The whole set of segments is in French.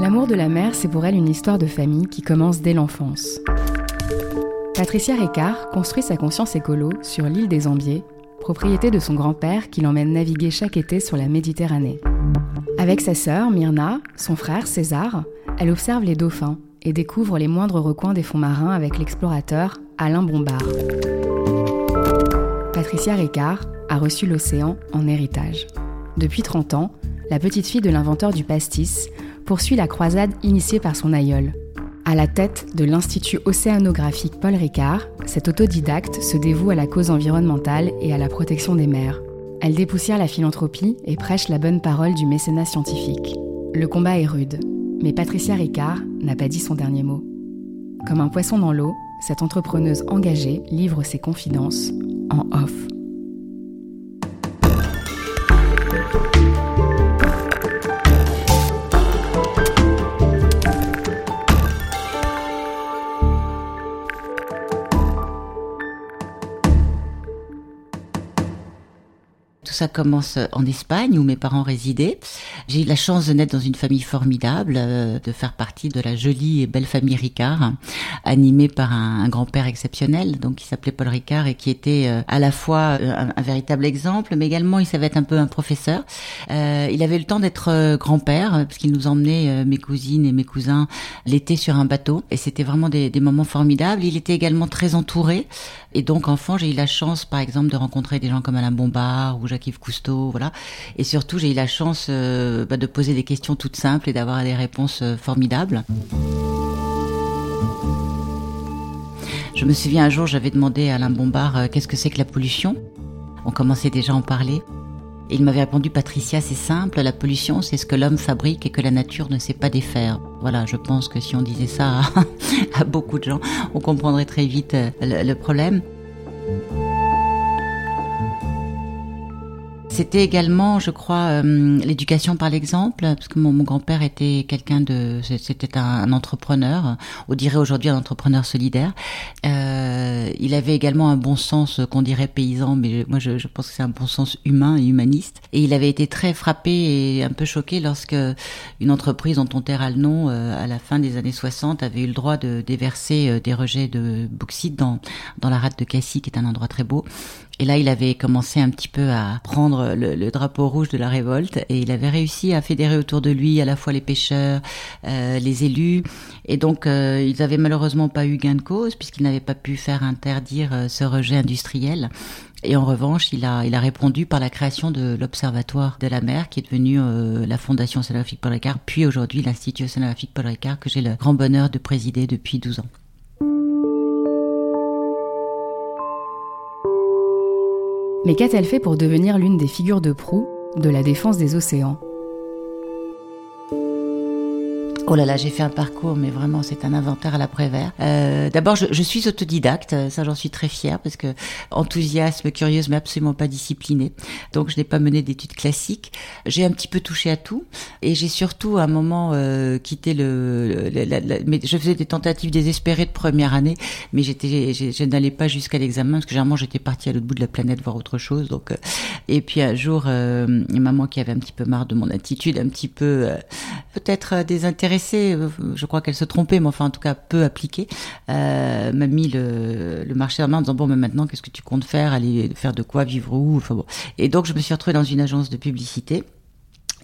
L'amour de la mer, c'est pour elle une histoire de famille qui commence dès l'enfance. Patricia Ricard construit sa conscience écolo sur l'île des Ambiers, propriété de son grand-père qui l'emmène naviguer chaque été sur la Méditerranée. Avec sa sœur, Myrna, son frère, César, elle observe les dauphins et découvre les moindres recoins des fonds marins avec l'explorateur Alain Bombard. Patricia Ricard a reçu l'océan en héritage. Depuis 30 ans, la petite fille de l'inventeur du pastis poursuit la croisade initiée par son aïeul. À la tête de l'Institut océanographique Paul Ricard, cette autodidacte se dévoue à la cause environnementale et à la protection des mers. Elle dépoussière la philanthropie et prêche la bonne parole du mécénat scientifique. Le combat est rude, mais Patricia Ricard n'a pas dit son dernier mot. Comme un poisson dans l'eau, cette entrepreneuse engagée livre ses confidences en off. Ça commence en Espagne où mes parents résidaient. J'ai eu la chance de naître dans une famille formidable, euh, de faire partie de la jolie et belle famille Ricard, animée par un, grand-père exceptionnel, donc qui s'appelait Paul Ricard et qui était euh, à la fois euh, un, véritable exemple, mais également il savait être un peu un professeur. il avait le temps d'être grand-père parce qu'il nous emmenait mes cousines et mes cousins l'été sur un bateau et c'était vraiment des, des moments formidables. Il était également très entouré et donc enfant j'ai eu la chance par exemple de rencontrer des gens comme Alain Bombard ou Jacques Cousteau, voilà. Et surtout, j'ai eu la chance euh, bah, de poser des questions toutes simples et d'avoir des réponses euh, formidables. Je me souviens un jour, j'avais demandé à Alain Bombard euh, qu'est-ce que c'est que la pollution? On commençait déjà à en parler. Et il m'avait répondu, Patricia, c'est simple, la pollution, c'est ce que l'homme fabrique et que la nature ne sait pas défaire. Voilà, je pense que si on disait ça à, beaucoup de gens, on comprendrait très vite le problème. C'était également, je crois, euh, l'éducation par l'exemple, parce que mon, grand-père était quelqu'un de, c'était un, entrepreneur, on dirait aujourd'hui un entrepreneur solidaire. Euh, il avait également un bon sens qu'on dirait paysan, mais moi je, pense que c'est un bon sens humain et humaniste. Et il avait été très frappé et un peu choqué lorsque une entreprise dont on taira le nom euh, à la fin des années 60 avait eu le droit de déverser des rejets de bauxite dans dans la rade de Cassis, qui est un endroit très beau. Et là, il avait commencé un petit peu à prendre le, drapeau rouge de la révolte et il avait réussi à fédérer autour de lui à la fois les pêcheurs, euh, les élus. Et donc, euh, ils avaient malheureusement pas eu gain de cause puisqu'ils n'avaient pas pu faire interdire euh, ce rejet industriel. Et en revanche, il a, il a répondu par la création de l'Observatoire de la mer, qui est devenu euh, la Fondation Océanographique Paul Ricard, puis aujourd'hui l'Institut Océanographique Paul Ricard, que j'ai le grand bonheur de présider depuis 12 ans. Mais qu'a-t-elle fait pour devenir l'une des figures de proue de la défense des océans? Oh là là, j'ai fait un parcours, mais vraiment, c'est un inventaire à l'après-vert. Euh, D'abord, je, je, suis autodidacte, ça j'en suis très fière, parce que enthousiasme, curieuse, mais absolument pas disciplinée. Donc, je n'ai pas mené d'études classiques. J'ai un petit peu touché à tout, et j'ai surtout à un moment euh, quitté le, mais je faisais des tentatives désespérées de première année, mais j'étais, je n'allais pas jusqu'à l'examen, parce que généralement j'étais partie à l'autre bout de la planète voir autre chose. Donc, euh, et puis un jour, euh, maman qui avait un petit peu marre de mon attitude, un petit peu, euh, peut-être des intérêts euh, je crois qu'elle se trompait, mais enfin en tout cas peu appliquée, euh, m'a mis le, marché en main en disant bon mais maintenant qu'est-ce que tu comptes faire, aller faire de quoi, vivre où, enfin bon. Et donc je me suis retrouvée dans une agence de publicité.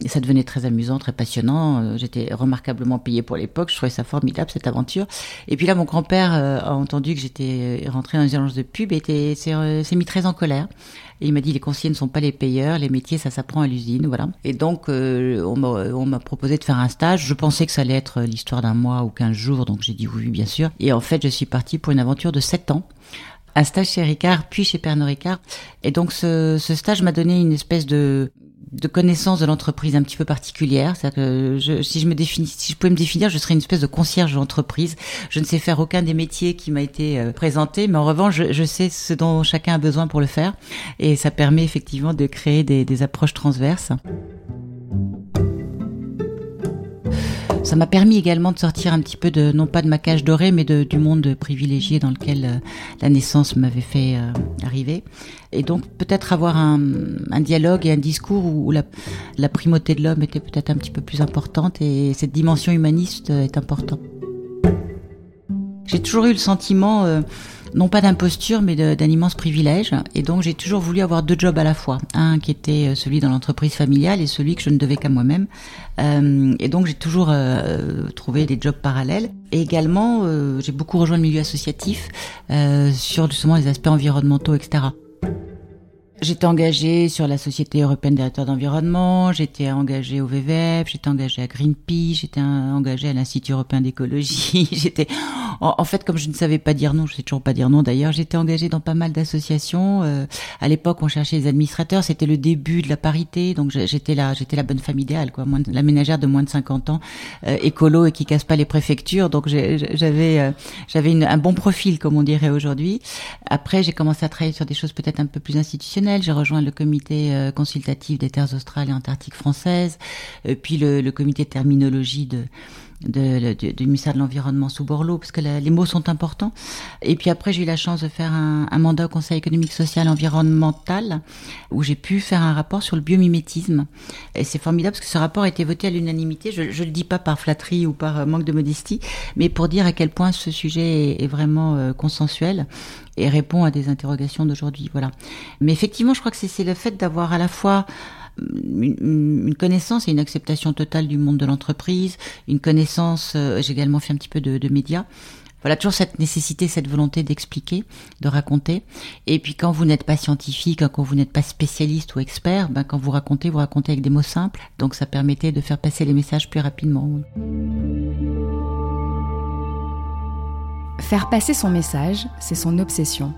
Et ça devenait très amusant, très passionnant. Euh, j'étais remarquablement payée pour l'époque. Je trouvais ça formidable, cette aventure. Et puis là, mon grand-père a entendu que j'étais rentrée dans une agence de pub et s'est mis très en colère. Et il m'a dit les conseillers ne sont pas les payeurs, les métiers ça s'apprend à l'usine, voilà. Et donc euh, on m'a proposé de faire un stage. Je pensais que ça allait être l'histoire d'un mois ou quinze jours, donc j'ai dit oui, bien sûr. Et en fait, je suis partie pour une aventure de sept ans un stage chez Ricard, puis chez Pernod Ricard. Et donc ce, ce stage m'a donné une espèce de de connaissance de l'entreprise un petit peu particulière. C'est-à-dire que je, si je me définis, si je pouvais me définir, je serais une espèce de concierge d'entreprise. Je ne sais faire aucun des métiers qui m'a été euh, présenté, mais en revanche, je, sais ce dont chacun a besoin pour le faire, et ça permet effectivement de créer des, des approches transverses. Ça m'a permis également de sortir un petit peu de, non pas de ma cage dorée, mais de, du monde privilégié dans lequel euh, la naissance m'avait fait euh, arriver. Et donc peut-être avoir un, un, dialogue et un discours où, la, la primauté de l'homme était peut-être un petit peu plus importante et cette dimension humaniste est importante. J'ai toujours eu le sentiment non pas d'imposture, mais d'un immense privilège. Et donc j'ai toujours voulu avoir deux jobs à la fois. Un qui était euh, celui dans l'entreprise familiale et celui que je ne devais qu'à moi-même. Euh, et donc j'ai toujours euh, trouvé des jobs parallèles. Et également, euh, j'ai beaucoup rejoint le milieu associatif euh, sur justement les aspects environnementaux, etc. J'étais engagée sur la Société européenne des directeurs d'environnement, j'étais engagée au WWF, j'étais engagée à Greenpeace, j'étais engagée à l'Institut européen d'écologie, j'étais en, fait comme je ne savais pas dire non, je sais toujours pas dire non d'ailleurs, j'étais engagée dans pas mal d'associations. Euh, à l'époque, on cherchait les administrateurs, c'était le début de la parité, donc j'étais là, j'étais la bonne femme idéale quoi, la ménagère de moins de 50 ans, euh, écolo et qui casse pas les préfectures, donc j'avais euh, j'avais un bon profil comme on dirait aujourd'hui. Après, j'ai commencé à travailler sur des choses peut-être un peu plus institutionnelles j'ai rejoint le comité euh, consultatif des terres australes et antarctiques françaises, euh, puis le, comité terminologie de de, de, du ministère de l'Environnement sous Borloo, parce que les mots sont importants. Et puis après, j'ai eu la chance de faire un, un mandat au Conseil économique, social, environnemental, où j'ai pu faire un rapport sur le biomimétisme. Et c'est formidable parce que ce rapport a été voté à l'unanimité. Je, je le dis pas par flatterie ou par euh, manque de modestie, mais pour dire à quel point ce sujet est, est vraiment euh, consensuel et répond à des interrogations d'aujourd'hui. Voilà. Mais effectivement, je crois que c'est le fait d'avoir à la fois une, connaissance et une acceptation totale du monde de l'entreprise, une connaissance, euh, j'ai également fait un petit peu de, de médias. Voilà, toujours cette nécessité, cette volonté d'expliquer, de raconter. Et puis quand vous n'êtes pas scientifique, quand vous n'êtes pas spécialiste ou expert, ben quand vous racontez, vous racontez avec des mots simples. Donc ça permettait de faire passer les messages plus rapidement. Faire passer son message, c'est son obsession.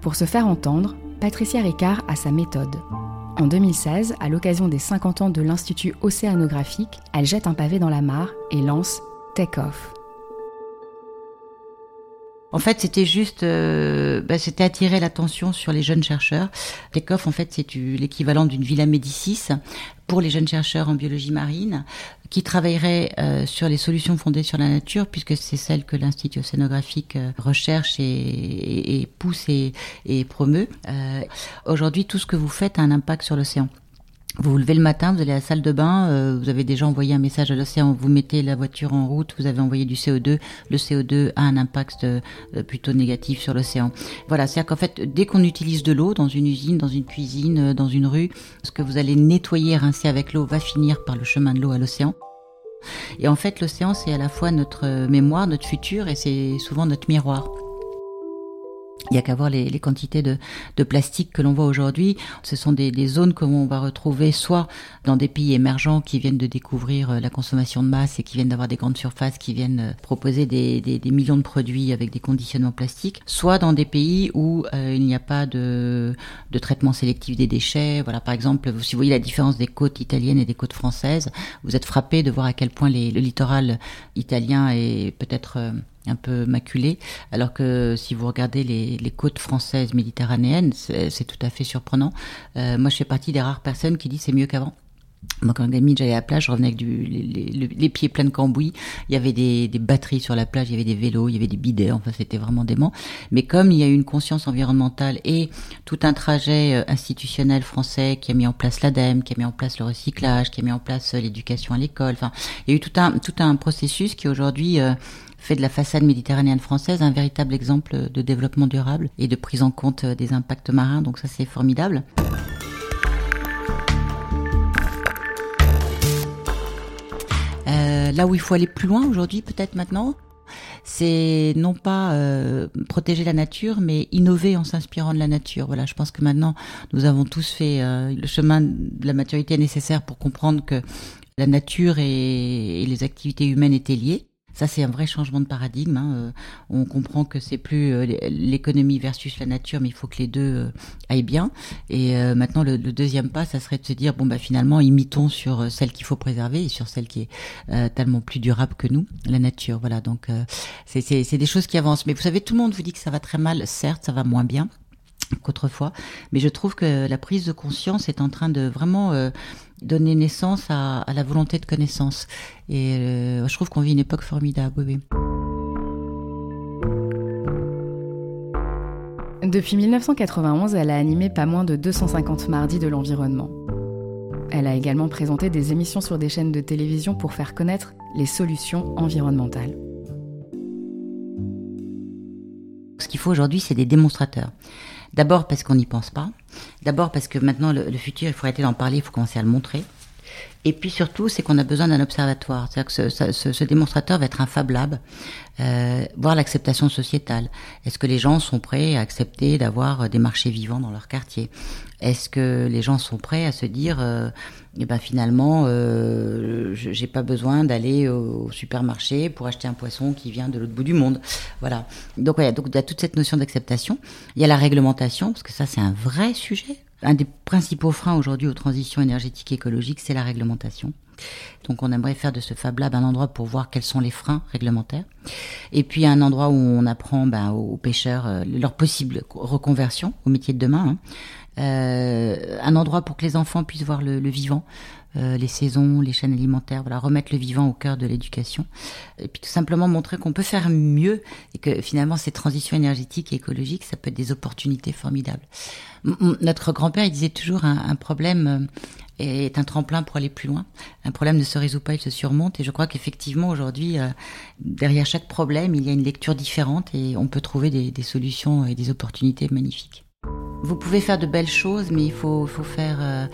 Pour se faire entendre, Patricia Ricard a sa méthode. En 2016, à l'occasion des 50 ans de l'Institut océanographique, elle jette un pavé dans la mare et lance Take Off. En fait, c'était juste, euh, bah, c'était attirer l'attention sur les jeunes chercheurs. Take-off, en fait, c'est l'équivalent d'une Villa Médicis pour les jeunes chercheurs en biologie marine qui travailleraient euh, sur les solutions fondées sur la nature, puisque c'est celle que l'Institut océanographique euh, recherche et, et, pousse et, et promeut. Euh, Aujourd'hui, tout ce que vous faites a un impact sur l'océan. Vous vous levez le matin, vous allez à la salle de bain, euh, vous avez déjà envoyé un message à l'océan, vous mettez la voiture en route, vous avez envoyé du CO2, le CO2 a un impact euh, plutôt négatif sur l'océan. Voilà, c'est-à-dire qu'en fait, dès qu'on utilise de l'eau dans une usine, dans une cuisine, euh, dans une rue, ce que vous allez nettoyer, rincer avec l'eau va finir par le chemin de l'eau à l'océan. Et en fait, l'océan, c'est à la fois notre mémoire, notre futur, et c'est souvent notre miroir. Il n'y a qu'à voir les, les, quantités de, de plastique que l'on voit aujourd'hui. Ce sont des, des zones que l'on va retrouver soit dans des pays émergents qui viennent de découvrir euh, la consommation de masse et qui viennent d'avoir des grandes surfaces, qui viennent euh, proposer des, des, des, millions de produits avec des conditionnements plastiques, soit dans des pays où euh, il n'y a pas de, de traitement sélectif des déchets. Voilà, par exemple, si vous voyez la différence des côtes italiennes et des côtes françaises, vous êtes frappé de voir à quel point les, le littoral italien est peut-être un peu maculé, alors que si vous regardez les, côtes françaises méditerranéennes, c'est tout à fait surprenant. Euh, moi, je fais partie des rares personnes qui disent c'est mieux qu'avant. Moi, quand gamine, j'allais à la plage, je revenais avec les, pieds pleins de cambouis. Il y avait des, batteries sur la plage, il y avait des vélos, il y avait des bidets. Enfin, c'était vraiment dément. Mais comme il y a eu une conscience environnementale et tout un trajet euh, institutionnel français qui a mis en place l'ADEME, qui a mis en place le recyclage, qui a mis en place euh, l'éducation à l'école. Enfin, il y a eu tout un, tout un processus qui aujourd'hui fait de la façade méditerranéenne française un véritable exemple de développement durable et de prise en compte des impacts marins. Donc ça, c'est formidable. Euh, là où il faut aller plus loin aujourd'hui, peut-être maintenant, c'est non pas euh, protéger la nature, mais innover en s'inspirant de la nature. Voilà, je pense que maintenant, nous avons tous fait euh, le chemin de la maturité nécessaire pour comprendre que la nature et les activités humaines étaient liées. Ça, c'est un vrai changement de paradigme. Hein. Euh, on comprend que c'est plus euh, l'économie versus la nature, mais il faut que les deux euh, aillent bien. Et maintenant, le, le, deuxième pas, ça serait de se dire bon bah finalement, imitons sur celle qu'il faut préserver et sur celle qui est tellement plus durable que nous, la nature. Voilà. Donc, c'est des choses qui avancent. Mais vous savez, tout le monde vous dit que ça va très mal. Certes, ça va moins bien qu'autrefois, mais je trouve que la prise de conscience est en train de vraiment donné naissance à, la volonté de connaissance. Et euh, je trouve qu'on vit une époque formidable. Oui, Depuis 1991, elle a animé pas moins de 250 mardis de l'environnement. Elle a également présenté des émissions sur des chaînes de télévision pour faire connaître les solutions environnementales. Ce qu'il faut aujourd'hui, c'est des démonstrateurs. D'abord parce qu'on n'y pense pas. D'abord parce que maintenant, le, futur, il faut arrêter d'en parler, il faut commencer à le montrer. Et puis surtout, c'est qu'on a besoin d'un observatoire. C'est-à-dire que ce, démonstrateur va être un Fab Lab, euh, voir l'acceptation sociétale. Est-ce que les gens sont prêts à accepter d'avoir des marchés vivants dans leur quartier? Est-ce que les gens sont prêts à se dire, euh, eh ben finalement, euh, j'ai pas besoin d'aller au, supermarché pour acheter un poisson qui vient de l'autre bout du monde? Voilà. Donc, ouais, donc il y a toute cette notion d'acceptation. Il y a la réglementation, parce que ça c'est un vrai sujet un des principaux freins aujourd'hui aux transitions énergétiques et écologiques, c'est la réglementation. Donc on aimerait faire de ce Fab Lab un endroit pour voir quels sont les freins réglementaires. Et puis un endroit où on apprend ben, aux pêcheurs euh, leur possible reconversion au métier de demain. Hein. Euh, un endroit pour que les enfants puissent voir le, vivant, euh, les saisons, les chaînes alimentaires, voilà, remettre le vivant au cœur de l'éducation. Et puis tout simplement montrer qu'on peut faire mieux et que finalement ces transitions énergétiques et écologiques, ça peut être des opportunités formidables. Notre grand-père, il disait toujours un, un problème est un tremplin pour aller plus loin. Un problème ne se résout pas, il se surmonte. Et je crois qu'effectivement, aujourd'hui, euh, derrière chaque problème, il y a une lecture différente et on peut trouver des, solutions et des opportunités magnifiques. Vous pouvez faire de belles choses, mais il faut, faire euh,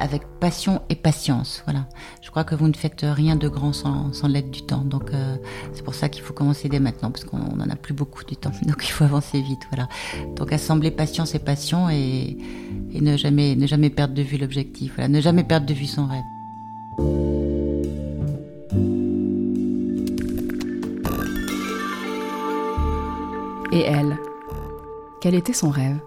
avec passion et patience. Voilà. Je crois que vous ne faites rien de grand sans, sans l'aide du temps. Donc euh, c'est pour ça qu'il faut commencer dès maintenant, parce qu'on n'en a plus beaucoup du temps. Donc il faut avancer vite. Voilà. Donc assembler patience et passion et, et ne jamais ne jamais perdre de vue l'objectif. Voilà. Ne jamais perdre de vue son rêve. Et elle, quel était son rêve?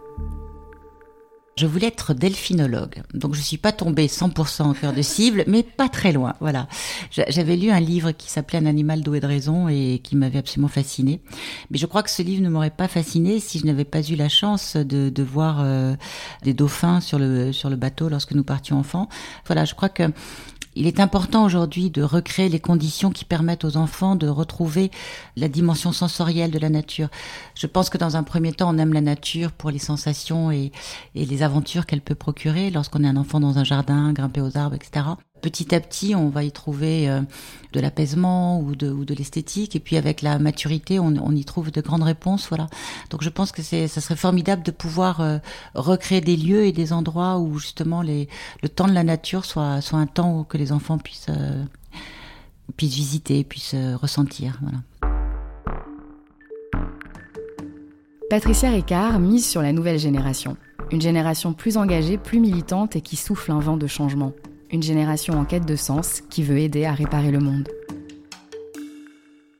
Je voulais être delphinologue, donc je suis pas tombée 100% en cœur de cible, mais pas très loin. Voilà, j'avais lu un livre qui s'appelait Un animal doué de raison et qui m'avait absolument fascinée. Mais je crois que ce livre ne m'aurait pas fascinée si je n'avais pas eu la chance de, de voir euh, des dauphins sur le sur le bateau lorsque nous partions enfants. Voilà, je crois que il est important aujourd'hui de recréer les conditions qui permettent aux enfants de retrouver la dimension sensorielle de la nature. Je pense que dans un premier temps, on aime la nature pour les sensations et, les aventures qu'elle peut procurer lorsqu'on est un enfant dans un jardin, grimper aux arbres, etc petit à petit, on va y trouver euh, de l'apaisement ou de, l'esthétique. Et puis avec la maturité, on, y trouve de grandes réponses. Voilà. Donc je pense que ça serait formidable de pouvoir euh, recréer des lieux et des endroits où justement le temps de la nature soit, un temps que les enfants puissent, euh, visiter, puissent ressentir. Patricia Ricard mise sur la nouvelle génération. Une génération plus engagée, plus militante et qui souffle un vent de changement une génération en quête de sens qui veut aider à réparer le monde.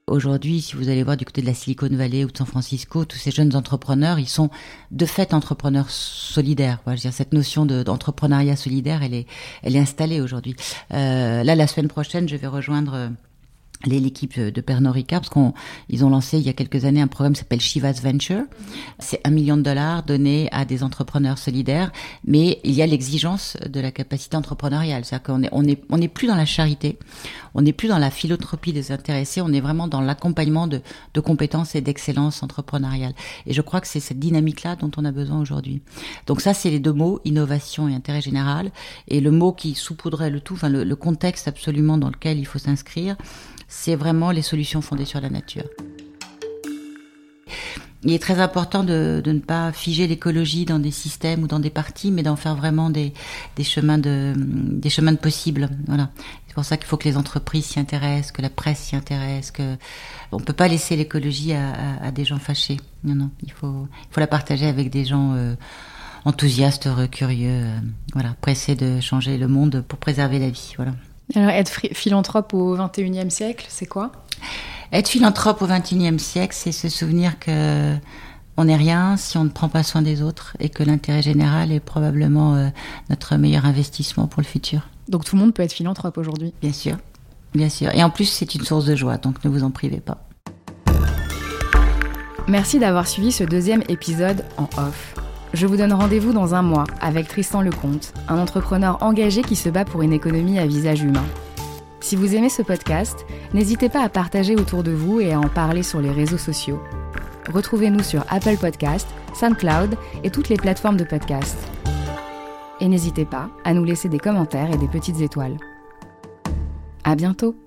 Aujourd'hui, si vous allez voir du côté de la Silicon Valley ou de San Francisco, tous ces jeunes entrepreneurs, ils sont de fait entrepreneurs solidaires. je veux dire, cette notion d'entrepreneuriat solidaire, elle est, elle est installée aujourd'hui. Euh, là, la semaine prochaine, je vais rejoindre l'équipe de Pernod Ricard, parce qu'ils ont lancé il y a quelques années un programme qui s'appelle Shiva's Venture. C'est un million de dollars donnés à des entrepreneurs solidaires, mais il y a l'exigence de la capacité entrepreneuriale. C'est-à-dire qu'on est, on est, on n'est plus dans la charité, on n'est plus dans la philanthropie des intéressés, on est vraiment dans l'accompagnement de, de compétences et d'excellence entrepreneuriale. Et je crois que c'est cette dynamique-là dont on a besoin aujourd'hui. Donc ça, c'est les deux mots, innovation et intérêt général. Et le mot qui saupoudrait le tout, enfin le contexte absolument dans lequel il faut s'inscrire, c'est vraiment les solutions fondées sur la nature. Il est très important de, ne pas figer l'écologie dans des systèmes ou dans des parties, mais d'en faire vraiment des, chemins de des chemins de possibles. Voilà. C'est pour ça qu'il faut que les entreprises s'y intéressent, que la presse s'y intéresse, que on peut pas laisser l'écologie à, des gens fâchés. Non, non, il faut il faut la partager avec des gens euh, enthousiastes, heureux, curieux, euh, voilà, pressés de changer le monde pour préserver la vie. Voilà. Alors, être philanthrope au XXIe siècle, c'est quoi? Être philanthrope au XXIe siècle, c'est se souvenir que on n'est rien si on ne prend pas soin des autres et que l'intérêt général est probablement euh, notre meilleur investissement pour le futur. Donc tout le monde peut être philanthrope aujourd'hui? Bien sûr, bien sûr. Et en plus, c'est une source de joie, donc ne vous en privez pas. Merci d'avoir suivi ce deuxième épisode en off. Je vous donne rendez-vous dans un mois avec Tristan Lecomte, un entrepreneur engagé qui se bat pour une économie à visage humain. Si vous aimez ce podcast, n'hésitez pas à partager autour de vous et à en parler sur les réseaux sociaux. Retrouvez-nous sur Apple Podcast, SoundCloud et toutes les plateformes de podcast. Et n'hésitez pas à nous laisser des commentaires et des petites étoiles. À bientôt!